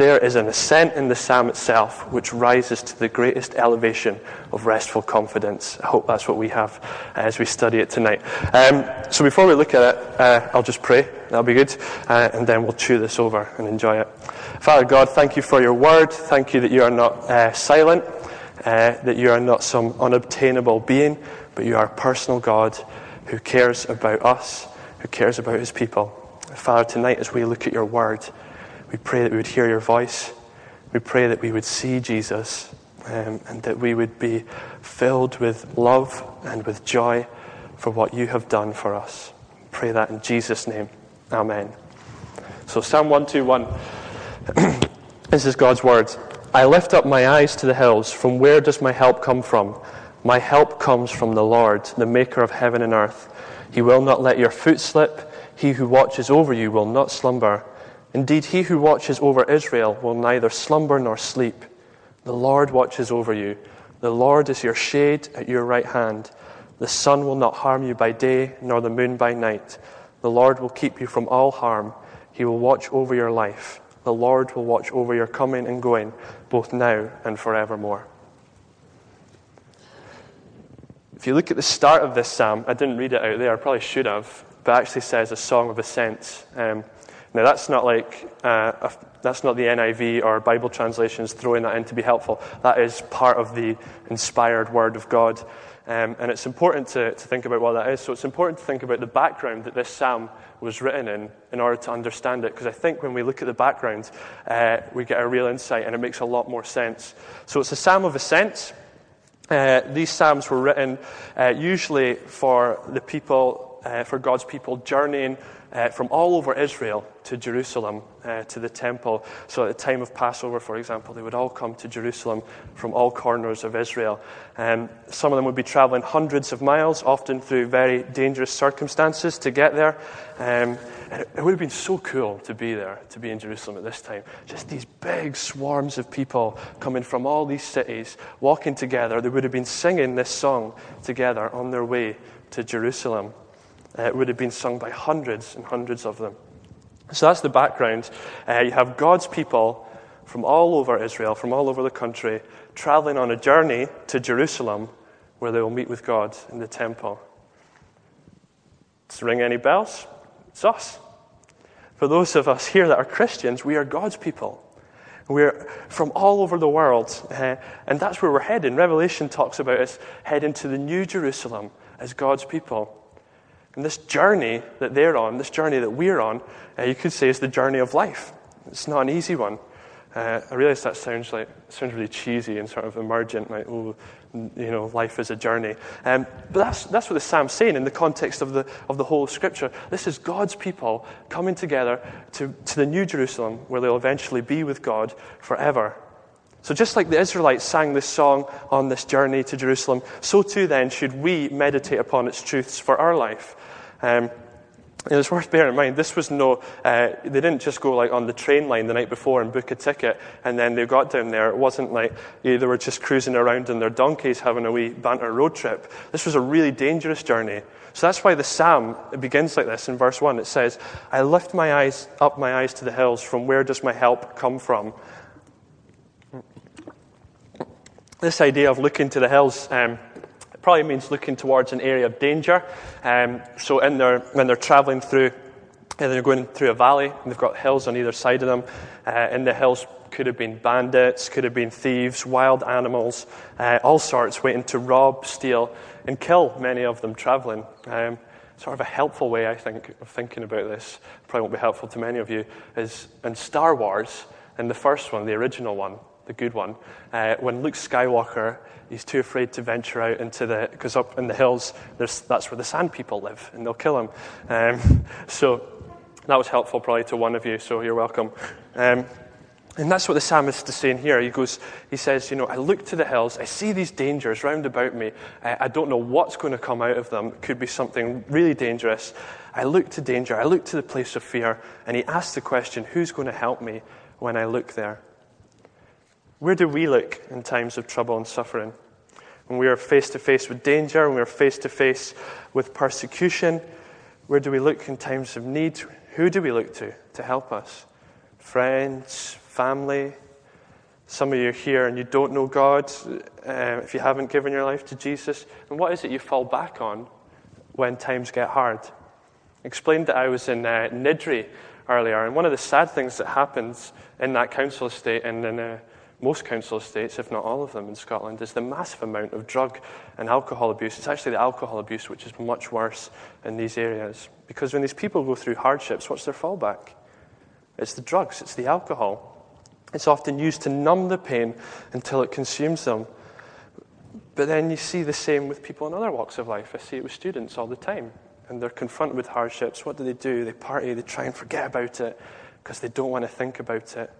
there is an ascent in the psalm itself which rises to the greatest elevation of restful confidence. I hope that's what we have as we study it tonight. Um, so before we look at it, uh, I'll just pray. That'll be good. Uh, and then we'll chew this over and enjoy it. Father God, thank you for your word. Thank you that you are not uh, silent, uh, that you are not some unobtainable being, but you are a personal God who cares about us, who cares about his people. Father, tonight as we look at your word, we pray that we would hear your voice. We pray that we would see Jesus um, and that we would be filled with love and with joy for what you have done for us. Pray that in Jesus' name. Amen. So, Psalm 121. this is God's words. I lift up my eyes to the hills. From where does my help come from? My help comes from the Lord, the maker of heaven and earth. He will not let your foot slip. He who watches over you will not slumber. Indeed, he who watches over Israel will neither slumber nor sleep. The Lord watches over you. The Lord is your shade at your right hand. The sun will not harm you by day, nor the moon by night. The Lord will keep you from all harm. He will watch over your life. The Lord will watch over your coming and going, both now and forevermore. If you look at the start of this psalm, I didn't read it out there, I probably should have, but it actually says a song of ascent. Um, now, that's not like uh, a, that's not the NIV or Bible translations throwing that in to be helpful. That is part of the inspired Word of God. Um, and it's important to, to think about what that is. So it's important to think about the background that this psalm was written in in order to understand it. Because I think when we look at the background, uh, we get a real insight and it makes a lot more sense. So it's a psalm of ascent. Uh, these psalms were written uh, usually for the people, uh, for God's people journeying uh, from all over Israel to Jerusalem, uh, to the temple. So at the time of Passover, for example, they would all come to Jerusalem from all corners of Israel. Um, some of them would be traveling hundreds of miles, often through very dangerous circumstances to get there. Um, it would have been so cool to be there, to be in Jerusalem at this time. Just these big swarms of people coming from all these cities, walking together. They would have been singing this song together on their way to Jerusalem. Uh, it would have been sung by hundreds and hundreds of them. So that's the background. Uh, you have God's people from all over Israel, from all over the country, traveling on a journey to Jerusalem where they will meet with God in the temple. Does it ring any bells? It's us. For those of us here that are Christians, we are God's people. We're from all over the world, uh, and that's where we're heading. Revelation talks about us heading to the new Jerusalem as God's people. And this journey that they're on, this journey that we're on, uh, you could say is the journey of life. It's not an easy one. Uh, I realize that sounds like sounds really cheesy and sort of emergent, like oh, you know, life is a journey. Um, but that's that's what the psalm's saying in the context of the of the whole of Scripture. This is God's people coming together to to the New Jerusalem, where they'll eventually be with God forever. So, just like the Israelites sang this song on this journey to Jerusalem, so too then should we meditate upon its truths for our life. Um, it's worth bearing in mind, this was no, uh, they didn't just go like on the train line the night before and book a ticket and then they got down there. It wasn't like you know, they were just cruising around in their donkeys having a wee banter road trip. This was a really dangerous journey. So that's why the psalm begins like this in verse 1. It says, I lift my eyes up my eyes to the hills. From where does my help come from? This idea of looking to the hills um, probably means looking towards an area of danger. Um, so in their, when they're traveling through, and they're going through a valley, and they've got hills on either side of them. Uh, in the hills could have been bandits, could have been thieves, wild animals, uh, all sorts waiting to rob, steal, and kill many of them traveling. Um, sort of a helpful way, I think, of thinking about this, probably won't be helpful to many of you, is in Star Wars, in the first one, the original one, the good one, uh, when Luke Skywalker he's too afraid to venture out into the because up in the hills that's where the sand people live and they'll kill him. Um, so that was helpful probably to one of you. So you're welcome. Um, and that's what the psalmist is saying here. He goes, he says, you know, I look to the hills, I see these dangers round about me. I, I don't know what's going to come out of them. It could be something really dangerous. I look to danger. I look to the place of fear. And he asks the question, who's going to help me when I look there? Where do we look in times of trouble and suffering? When we are face to face with danger, when we are face to face with persecution, where do we look in times of need? Who do we look to to help us? Friends, family. Some of you are here and you don't know God uh, if you haven't given your life to Jesus. And what is it you fall back on when times get hard? I explained that I was in uh, Niddrie earlier, and one of the sad things that happens in that council estate and in uh, most council estates, if not all of them in Scotland, is the massive amount of drug and alcohol abuse. It's actually the alcohol abuse which is much worse in these areas. Because when these people go through hardships, what's their fallback? It's the drugs, it's the alcohol. It's often used to numb the pain until it consumes them. But then you see the same with people in other walks of life. I see it with students all the time. And they're confronted with hardships. What do they do? They party, they try and forget about it because they don't want to think about it.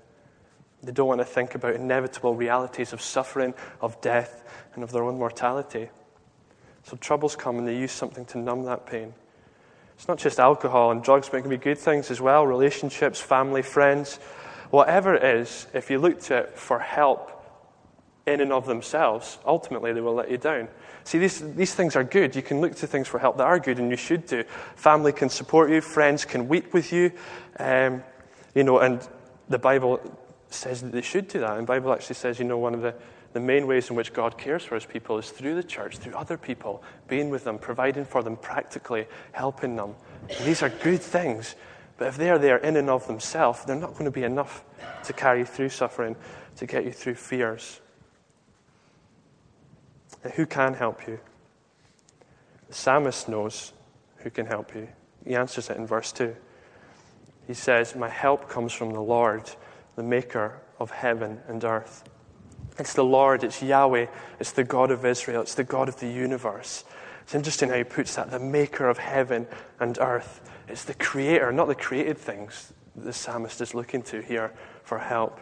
They don't want to think about inevitable realities of suffering, of death, and of their own mortality. So troubles come and they use something to numb that pain. It's not just alcohol and drugs, but it can be good things as well relationships, family, friends. Whatever it is, if you look to it for help in and of themselves, ultimately they will let you down. See, these, these things are good. You can look to things for help that are good, and you should do. Family can support you, friends can weep with you. Um, you know, and the Bible says that they should do that. And the Bible actually says, you know, one of the, the main ways in which God cares for his people is through the church, through other people, being with them, providing for them practically, helping them. And these are good things. But if they are there in and of themselves, they're not going to be enough to carry you through suffering, to get you through fears. Who can help you? The psalmist knows who can help you. He answers it in verse 2. He says, My help comes from the Lord the maker of heaven and earth. It's the Lord, it's Yahweh, it's the God of Israel, it's the God of the universe. It's interesting how he puts that the maker of heaven and earth. It's the creator, not the created things that the psalmist is looking to here for help.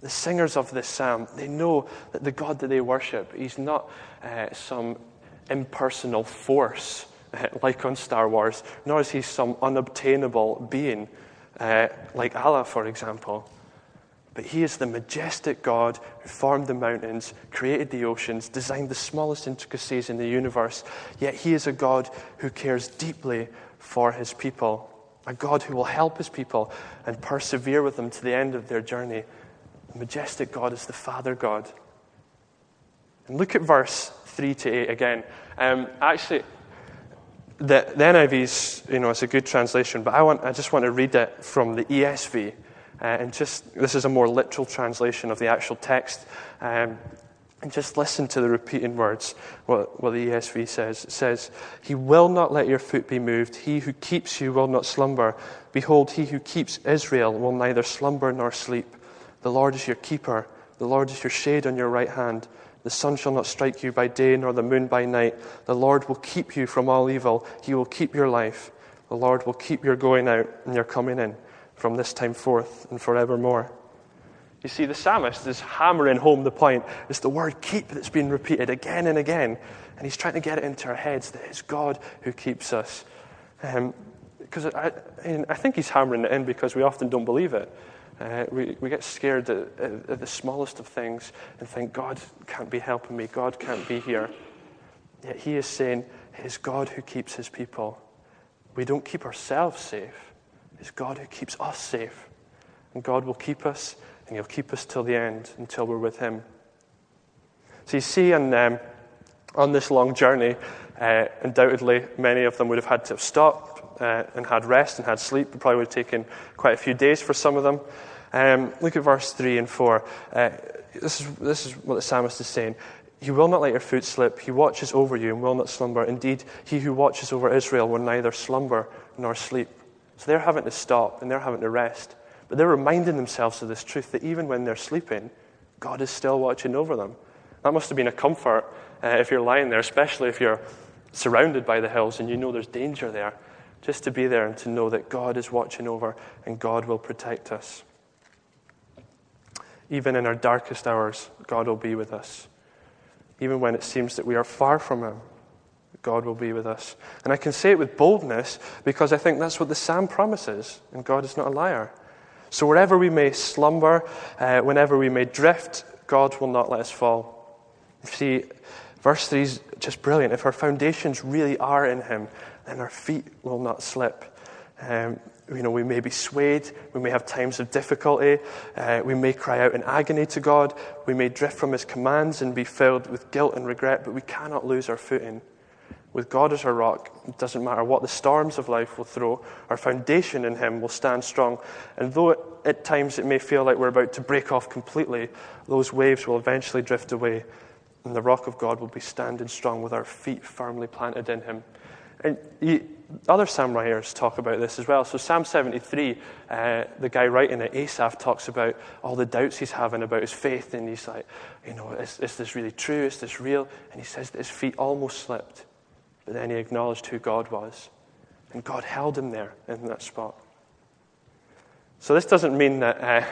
The singers of this psalm, they know that the God that they worship, he's not uh, some impersonal force uh, like on Star Wars, nor is he some unobtainable being uh, like Allah, for example. But He is the majestic God who formed the mountains, created the oceans, designed the smallest intricacies in the universe. Yet He is a God who cares deeply for His people, a God who will help His people and persevere with them to the end of their journey. The majestic God is the Father God. And look at verse 3 to 8 again. Um, actually, the, the NIV's, you know, it's a good translation, but I, want, I just want to read it from the ESV. Uh, and just, this is a more literal translation of the actual text. Um, and just listen to the repeating words, what, what the ESV says. It says, He will not let your foot be moved. He who keeps you will not slumber. Behold, he who keeps Israel will neither slumber nor sleep. The Lord is your keeper. The Lord is your shade on your right hand. The sun shall not strike you by day, nor the moon by night. The Lord will keep you from all evil. He will keep your life. The Lord will keep your going out and your coming in from this time forth and forevermore. You see, the psalmist is hammering home the point. It's the word keep that's been repeated again and again. And he's trying to get it into our heads that it's God who keeps us. Because um, I, I, think he's hammering it in because we often don't believe it. Uh, we, we get scared at, at, the smallest of things and think, God can't be helping me, God can't be here. Yet he is saying, it's God who keeps his people. We don't keep ourselves safe. It's God who keeps us safe. And God will keep us, and He'll keep us till the end, until we're with Him. So you see, on, um, on this long journey, uh, undoubtedly many of them would have had to have stopped uh, and had rest and had sleep. It probably would have taken quite a few days for some of them. Um, look at verse 3 and 4. Uh, this, is, this is what the psalmist is saying. He will not let your foot slip. He watches over you and will not slumber. Indeed, he who watches over Israel will neither slumber nor sleep. So they're having to stop and they're having to rest. But they're reminding themselves of this truth that even when they're sleeping, God is still watching over them. That must have been a comfort uh, if you're lying there, especially if you're surrounded by the hills and you know there's danger there, just to be there and to know that God is watching over and God will protect us. Even in our darkest hours, God will be with us. Even when it seems that we are far from Him, God will be with us. And I can say it with boldness because I think that's what the psalm promises, and God is not a liar. So wherever we may slumber, uh, whenever we may drift, God will not let us fall. See, verse 3 is just brilliant. If our foundations really are in Him, then our feet will not slip. Um, you know, we may be swayed, we may have times of difficulty, uh, we may cry out in agony to God, we may drift from His commands and be filled with guilt and regret, but we cannot lose our footing. With God as our rock, it doesn't matter what the storms of life will throw, our foundation in Him will stand strong. And though it, at times it may feel like we're about to break off completely, those waves will eventually drift away, and the rock of God will be standing strong with our feet firmly planted in Him. And he, other psalm writers talk about this as well. So, Psalm 73, uh, the guy writing it, Asaph, talks about all the doubts he's having about his faith. And he's like, you know, is, is this really true? Is this real? And he says that his feet almost slipped. But then he acknowledged who God was. And God held him there in that spot. So, this doesn't mean that. Uh,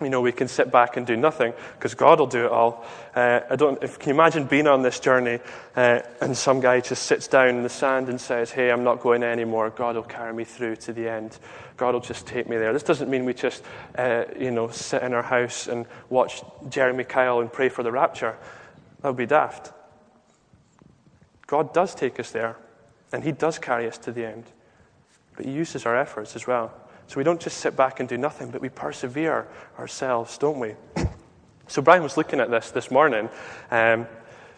you know, we can sit back and do nothing because God will do it all. Uh, I don't, if, can you imagine being on this journey uh, and some guy just sits down in the sand and says, Hey, I'm not going anymore. God will carry me through to the end. God will just take me there. This doesn't mean we just, uh, you know, sit in our house and watch Jeremy Kyle and pray for the rapture. That would be daft. God does take us there and He does carry us to the end. But He uses our efforts as well. So we don't just sit back and do nothing, but we persevere ourselves, don't we? so Brian was looking at this this morning. Um,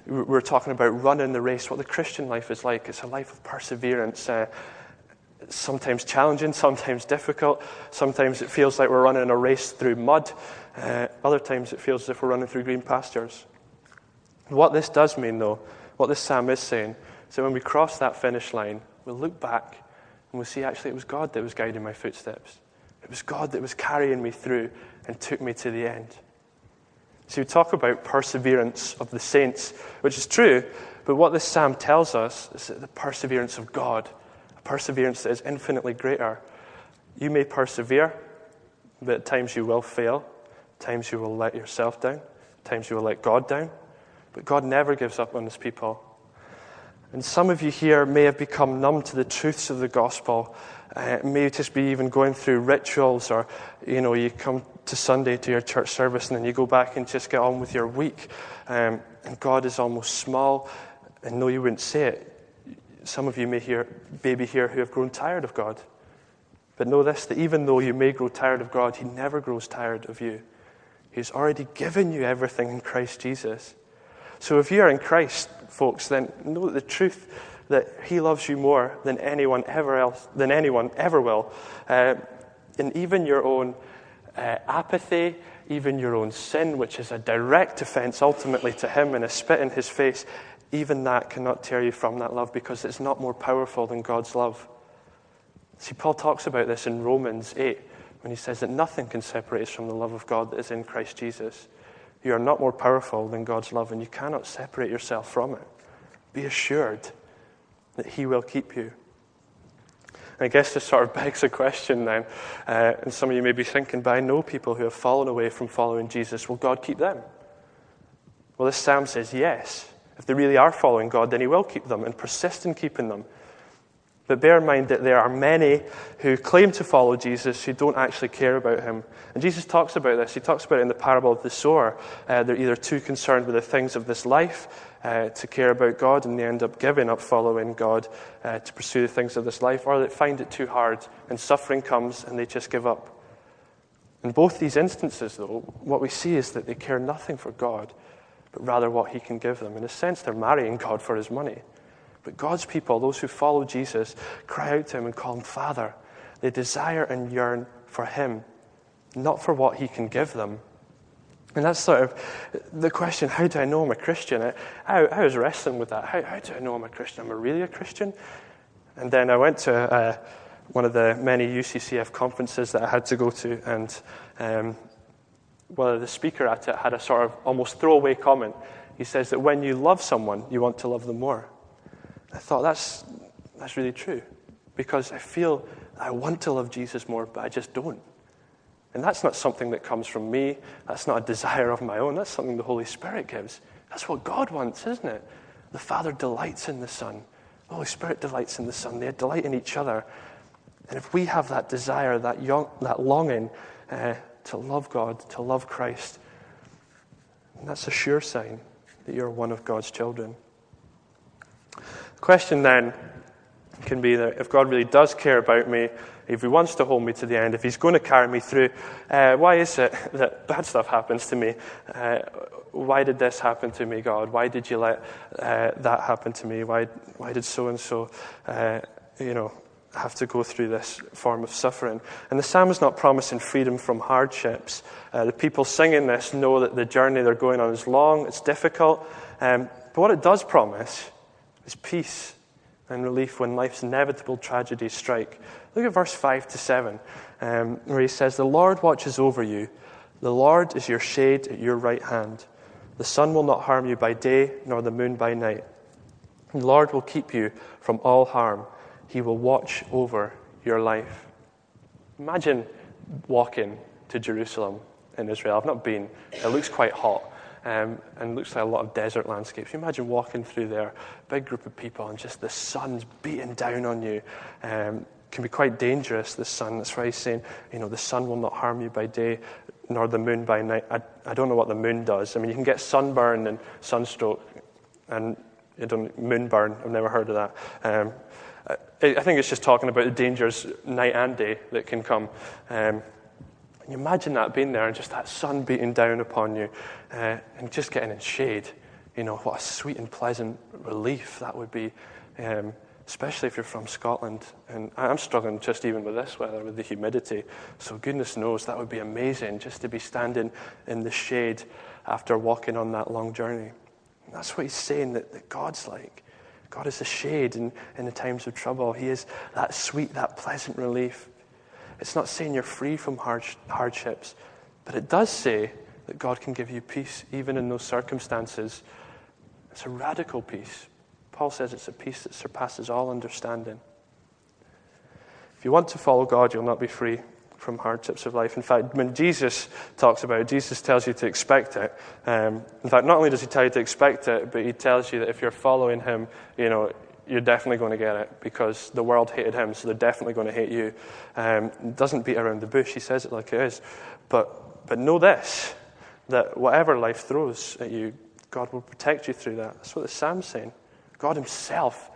we were talking about running the race, what the Christian life is like. It's a life of perseverance. Uh, sometimes challenging, sometimes difficult. Sometimes it feels like we're running a race through mud. Uh, other times it feels as if we're running through green pastures. What this does mean, though, what this psalm is saying, So when we cross that finish line, we'll look back and we'll see actually it was God that was guiding my footsteps. It was God that was carrying me through and took me to the end. So we talk about perseverance of the saints, which is true, but what this psalm tells us is that the perseverance of God, a perseverance that is infinitely greater. You may persevere, but at times you will fail. Times you will let yourself down. Times you will let God down. But God never gives up on his people. And some of you here may have become numb to the truths of the gospel. Uh, may just be even going through rituals, or you know, you come to Sunday to your church service and then you go back and just get on with your week. Um, and God is almost small. And no, you wouldn't say it. Some of you may hear, maybe here who have grown tired of God. But know this that even though you may grow tired of God, He never grows tired of you. He's already given you everything in Christ Jesus. So if you're in Christ, folks, then know the truth that He loves you more than anyone ever else, than anyone ever will. Uh, and even your own uh, apathy, even your own sin, which is a direct offense ultimately to Him and a spit in His face, even that cannot tear you from that love because it's not more powerful than God's love. See, Paul talks about this in Romans 8 when he says that nothing can separate us from the love of God that is in Christ Jesus. You are not more powerful than God's love, and you cannot separate yourself from it. Be assured that He will keep you. I guess this sort of begs a question then. Uh, and some of you may be thinking, but I know people who have fallen away from following Jesus. Will God keep them? Well, this psalm says yes. If they really are following God, then He will keep them and persist in keeping them. But bear in mind that there are many who claim to follow Jesus who don't actually care about him. And Jesus talks about this. He talks about it in the parable of the sower. Uh, they're either too concerned with the things of this life uh, to care about God, and they end up giving up following God uh, to pursue the things of this life, or they find it too hard, and suffering comes, and they just give up. In both these instances, though, what we see is that they care nothing for God, but rather what He can give them. In a sense, they're marrying God for His money. But God's people, those who follow Jesus, cry out to him and call him Father. They desire and yearn for him, not for what he can give them. And that's sort of the question how do I know I'm a Christian? I, I, was wrestling with that. How, how, do I know I'm a Christian? Am I really a Christian? And then I went to uh, one of the many UCCF conferences that I had to go to, and um, well, the speaker at it had a sort of almost throwaway comment. He says that when you love someone, you want to love them more. I thought that's, that's really true because I feel I want to love Jesus more, but I just don't. And that's not something that comes from me. That's not a desire of my own. That's something the Holy Spirit gives. That's what God wants, isn't it? The Father delights in the Son. The Holy Spirit delights in the Son. They delight in each other. And if we have that desire, that, young, that longing uh, to love God, to love Christ, that's a sure sign that you're one of God's children question then can be that if God really does care about me, if He wants to hold me to the end, if He's going to carry me through, uh, why is it that bad stuff happens to me? Uh, why did this happen to me, God? Why did you let uh, that happen to me? Why, why did so and so, you know, have to go through this form of suffering. And the psalm is not promising freedom from hardships. Uh, the people singing this know that the journey they're going on is long, it's difficult. Um, but what it does promise is peace and relief when life's inevitable tragedies strike. Look at verse 5 to 7, um, where he says, The Lord watches over you, the Lord is your shade at your right hand. The sun will not harm you by day, nor the moon by night. The Lord will keep you from all harm. He will watch over your life. Imagine walking to Jerusalem in Israel. I've not been. It looks quite hot um, and looks like a lot of desert landscapes. You imagine walking through there, big group of people, and just the sun's beating down on you. Um, can be quite dangerous, the sun. That's why he's saying, you know, the sun will not harm you by day, nor the moon by night. I, I don't know what the moon does. I mean, you can get sunburn and sunstroke, and don't, moonburn. I've never heard of that. Um, I, I think it's just talking about the dangers night and day that can come. Um, you imagine that being there and just that sun beating down upon you uh, and just getting in shade. You know, what a sweet and pleasant relief that would be, um, especially if you're from Scotland. And I'm struggling just even with this weather, with the humidity. So, goodness knows, that would be amazing just to be standing in the shade after walking on that long journey. And that's what he's saying that, that God's like. God is the shade in, in the times of trouble. He is that sweet, that pleasant relief. It's not saying you're free from hardships, but it does say that God can give you peace even in those circumstances. It's a radical peace. Paul says it's a peace that surpasses all understanding. If you want to follow God, you'll not be free from hardships of life. In fact, when Jesus talks about it, Jesus tells you to expect it. Um, in fact, not only does he tell you to expect it, but he tells you that if you're following him, you know, you're definitely going to get it because the world hated him, so they're definitely going to hate you. Um, doesn't beat around the bush, he says it like it is. But, but know this that whatever life throws at you, God will protect you through that. That's what the Psalm's saying. God Himself.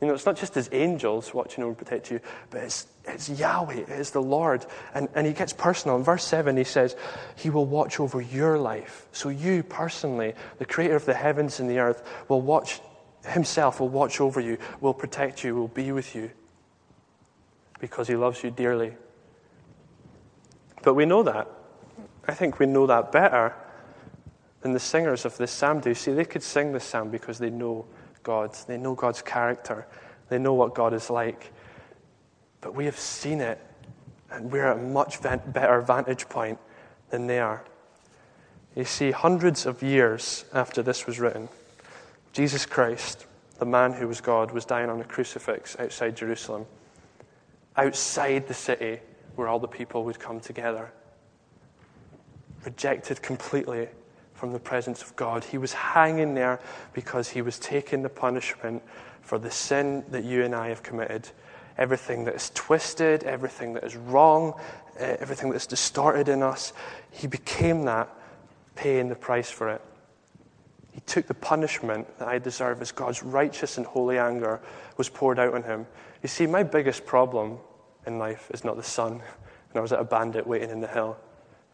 You know, it's not just His angels watching over and protect you, but it's, it's Yahweh, it is the Lord. And, and He gets personal. In verse 7, He says, He will watch over your life. So you personally, the Creator of the heavens and the earth, will watch Himself will watch over you, will protect you, will be with you because He loves you dearly. But we know that. I think we know that better than the singers of this psalm do. See, they could sing this psalm because they know God, they know God's character, they know what God is like. But we have seen it, and we're at a much better vantage point than they are. You see, hundreds of years after this was written, Jesus Christ, the man who was God, was dying on a crucifix outside Jerusalem, outside the city where all the people would come together. Rejected completely from the presence of God. He was hanging there because he was taking the punishment for the sin that you and I have committed. Everything that is twisted, everything that is wrong, eh, everything that's distorted in us, he became that, paying the price for it. He took the punishment that I deserve as God's righteous and holy anger was poured out on him. You see, my biggest problem in life is not the sun, and I was at a bandit waiting in the hill.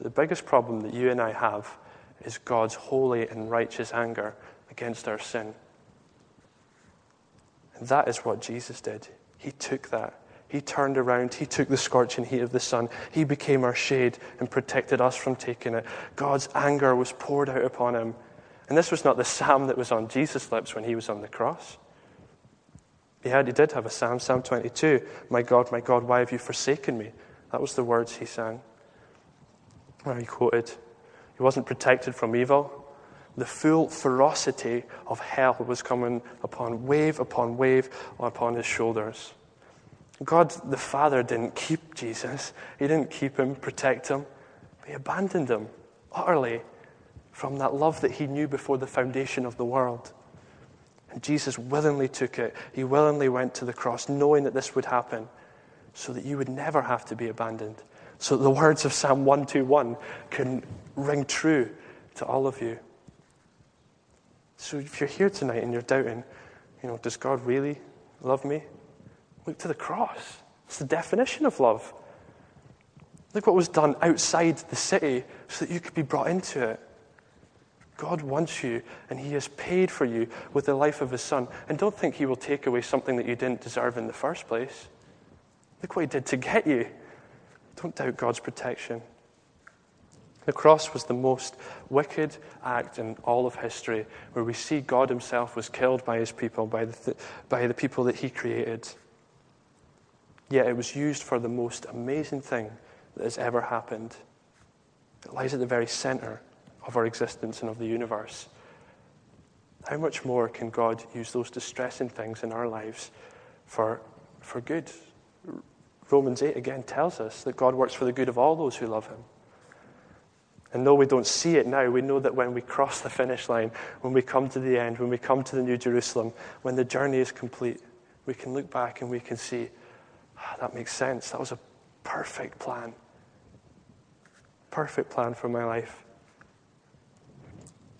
The biggest problem that you and I have is God's holy and righteous anger against our sin. And that is what Jesus did. He took that. He turned around. He took the scorching heat of the sun. He became our shade and protected us from taking it. God's anger was poured out upon him and this was not the psalm that was on Jesus' lips when he was on the cross. He, had, he did have a psalm, Psalm 22. My God, my God, why have you forsaken me? That was the words he sang. Where he quoted, He wasn't protected from evil. The full ferocity of hell was coming upon wave upon wave upon his shoulders. God the Father didn't keep Jesus, He didn't keep him, protect him, He abandoned him utterly from that love that he knew before the foundation of the world. And Jesus willingly took it. He willingly went to the cross, knowing that this would happen, so that you would never have to be abandoned. So that the words of Psalm 121 can ring true to all of you. So if you're here tonight and you're doubting, you know, does God really love me? Look to the cross. It's the definition of love. Look what was done outside the city so that you could be brought into it. God wants you, and He has paid for you with the life of His Son. And don't think He will take away something that you didn't deserve in the first place. Look what He did to get you. Don't doubt God's protection. The cross was the most wicked act in all of history, where we see God Himself was killed by His people, by the, th- by the people that He created. Yet it was used for the most amazing thing that has ever happened. It lies at the very center of our existence and of the universe. How much more can God use those distressing things in our lives for, for good? Romans 8 again tells us that God works for the good of all those who love Him. And though we don't see it now, we know that when we cross the finish line, when we come to the end, when we come to the New Jerusalem, when the journey is complete, we can look back and we can see, ah, that makes sense. That was a perfect plan. Perfect plan for my life.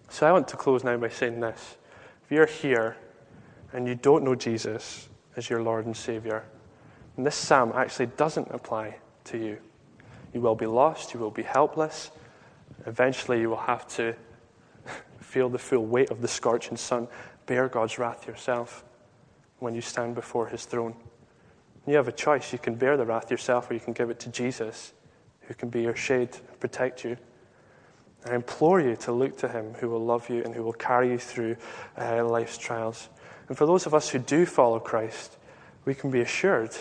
So I want to close now by saying this. If you're here and you don't know Jesus as your Lord and Savior, and this psalm actually doesn't apply to you. You will be lost, you will be helpless. Eventually, you will have to feel the full weight of the scorching sun, bear God's wrath yourself when you stand before His throne. You have a choice. You can bear the wrath yourself, or you can give it to Jesus, who can be your shade and protect you. I implore you to look to him who will love you and who will carry you through uh, life's trials. And for those of us who do follow Christ, we can be assured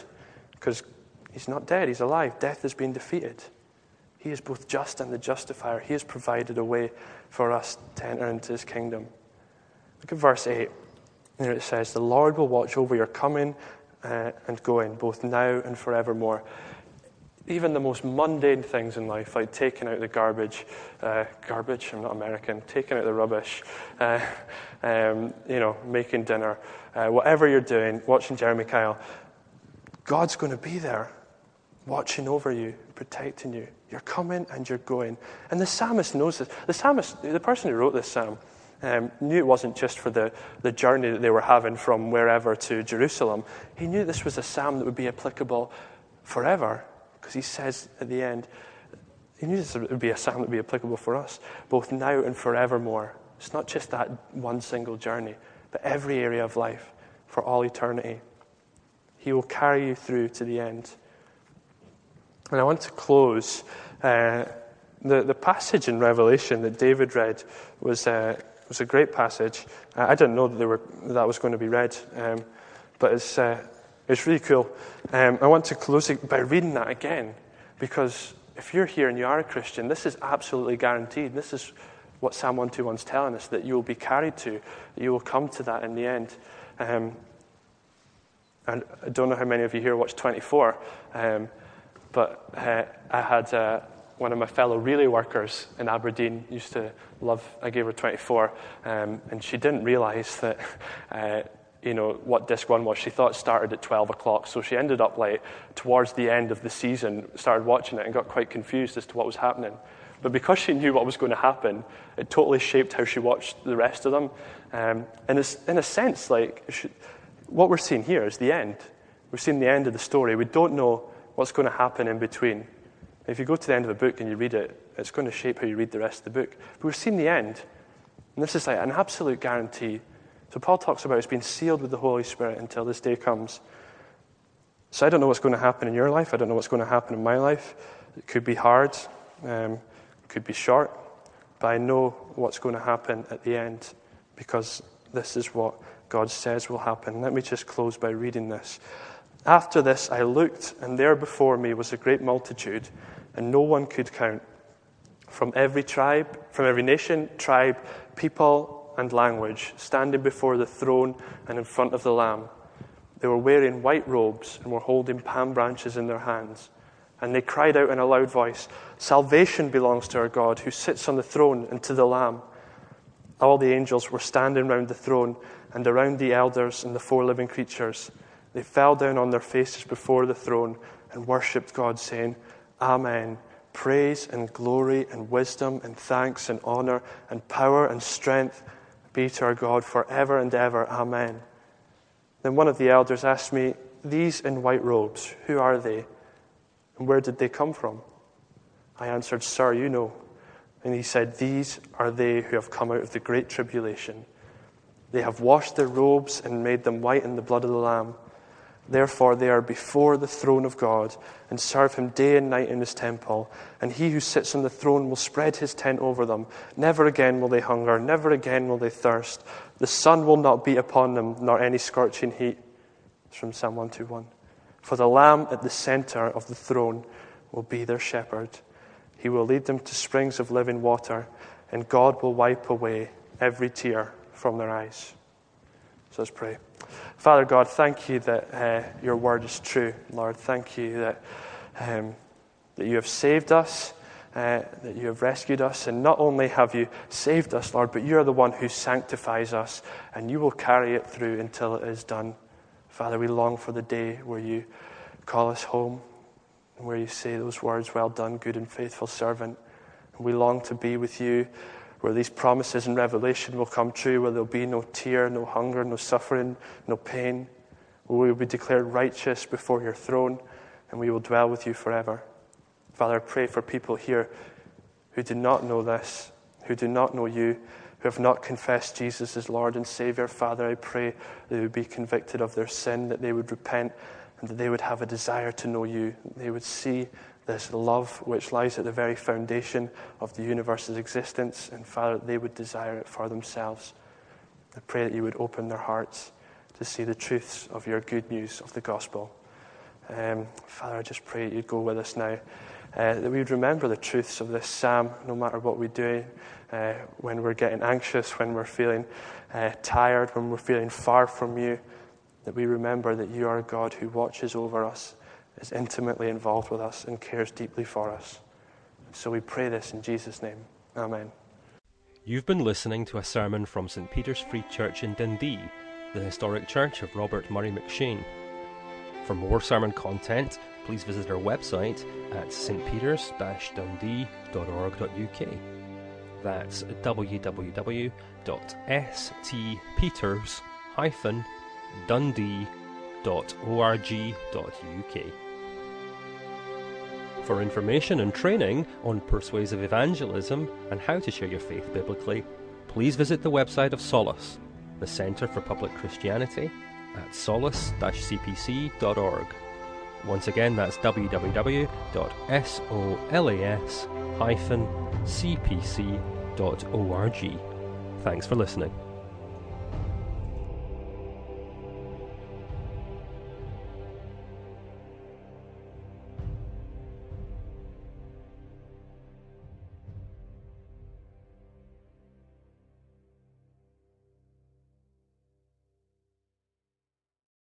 because he's not dead, he's alive. Death has been defeated. He is both just and the justifier. He has provided a way for us to enter into his kingdom. Look at verse 8. There it says, The Lord will watch over your coming uh, and going, both now and forevermore even the most mundane things in life, like taking out the garbage, uh, garbage, I'm not American, taking out the rubbish, uh, um, you know, making dinner, uh, whatever you're doing, watching Jeremy Kyle, God's going to be there, watching over you, protecting you. You're coming and you're going. And the psalmist knows this. The psalmist, the person who wrote this psalm, um, knew it wasn't just for the, the journey that they were having from wherever to Jerusalem. He knew this was a psalm that would be applicable forever because he says at the end, he knew this would be a psalm that would be applicable for us, both now and forevermore. It's not just that one single journey, but every area of life for all eternity. He will carry you through to the end. And I want to close. Uh, the, the passage in Revelation that David read was, uh, was a great passage. I didn't know that, were, that was going to be read, um, but it's, uh, it's really cool. Um, I want to close it by reading that again because if you're here and you are a Christian, this is absolutely guaranteed. This is what Psalm 121 is telling us that you will be carried to, you will come to that in the end. Um, and I don't know how many of you here watch 24, um, but uh, I had uh, one of my fellow relay workers in Aberdeen used to love, I gave her 24, um, and she didn't realize that. Uh, you know, what disc one was. She thought started at 12 o'clock, so she ended up like towards the end of the season, started watching it and got quite confused as to what was happening. But because she knew what was going to happen, it totally shaped how she watched the rest of them. Um, and it's, in a sense, like she, what we're seeing here is the end. We're seeing the end of the story. We don't know what's going to happen in between. If you go to the end of a book and you read it, it's going to shape how you read the rest of the book. But we're seeing the end. And this is like an absolute guarantee so Paul talks about it's being sealed with the Holy Spirit until this day comes. So I don't know what's going to happen in your life. I don't know what's going to happen in my life. It could be hard, um, it could be short, but I know what's going to happen at the end because this is what God says will happen. Let me just close by reading this. After this, I looked, and there before me was a great multitude, and no one could count. From every tribe, from every nation, tribe, people, and language, standing before the throne and in front of the Lamb. They were wearing white robes and were holding palm branches in their hands. And they cried out in a loud voice Salvation belongs to our God who sits on the throne and to the Lamb. All the angels were standing round the throne and around the elders and the four living creatures. They fell down on their faces before the throne and worshipped God, saying, Amen. Praise and glory and wisdom and thanks and honor and power and strength be to our God forever and ever. Amen. Then one of the elders asked me, These in white robes, who are they? And where did they come from? I answered, Sir, you know. And he said, These are they who have come out of the great tribulation. They have washed their robes and made them white in the blood of the Lamb. Therefore, they are before the throne of God and serve him day and night in his temple. And he who sits on the throne will spread his tent over them. Never again will they hunger, never again will they thirst. The sun will not beat upon them, nor any scorching heat. It's from Psalm 121. For the Lamb at the center of the throne will be their shepherd. He will lead them to springs of living water, and God will wipe away every tear from their eyes. So let's pray. Father God, thank you that uh, your word is true. Lord, thank you that, um, that you have saved us, uh, that you have rescued us. And not only have you saved us, Lord, but you are the one who sanctifies us, and you will carry it through until it is done. Father, we long for the day where you call us home, and where you say those words, Well done, good and faithful servant. And we long to be with you where these promises in revelation will come true, where there'll be no tear, no hunger, no suffering, no pain, where we will be declared righteous before your throne, and we will dwell with you forever. Father, I pray for people here who do not know this, who do not know you, who have not confessed Jesus as Lord and Savior. Father, I pray they would be convicted of their sin, that they would repent, and that they would have a desire to know you. They would see this love which lies at the very foundation of the universe's existence, and Father, they would desire it for themselves. I pray that you would open their hearts to see the truths of your good news of the gospel. Um, Father, I just pray that you'd go with us now, uh, that we would remember the truths of this psalm no matter what we do, uh, when we're getting anxious, when we're feeling uh, tired, when we're feeling far from you, that we remember that you are a God who watches over us is intimately involved with us and cares deeply for us. So we pray this in Jesus' name. Amen. You've been listening to a sermon from St Peter's Free Church in Dundee, the historic church of Robert Murray M'Cheyne. For more sermon content, please visit our website at stpeters-dundee.org.uk. That's www.stpeters-dundee.org.uk. For information and training on persuasive evangelism and how to share your faith biblically, please visit the website of Solas, the Centre for Public Christianity, at solas-cpc.org. Once again, that's www.solas-cpc.org. Thanks for listening.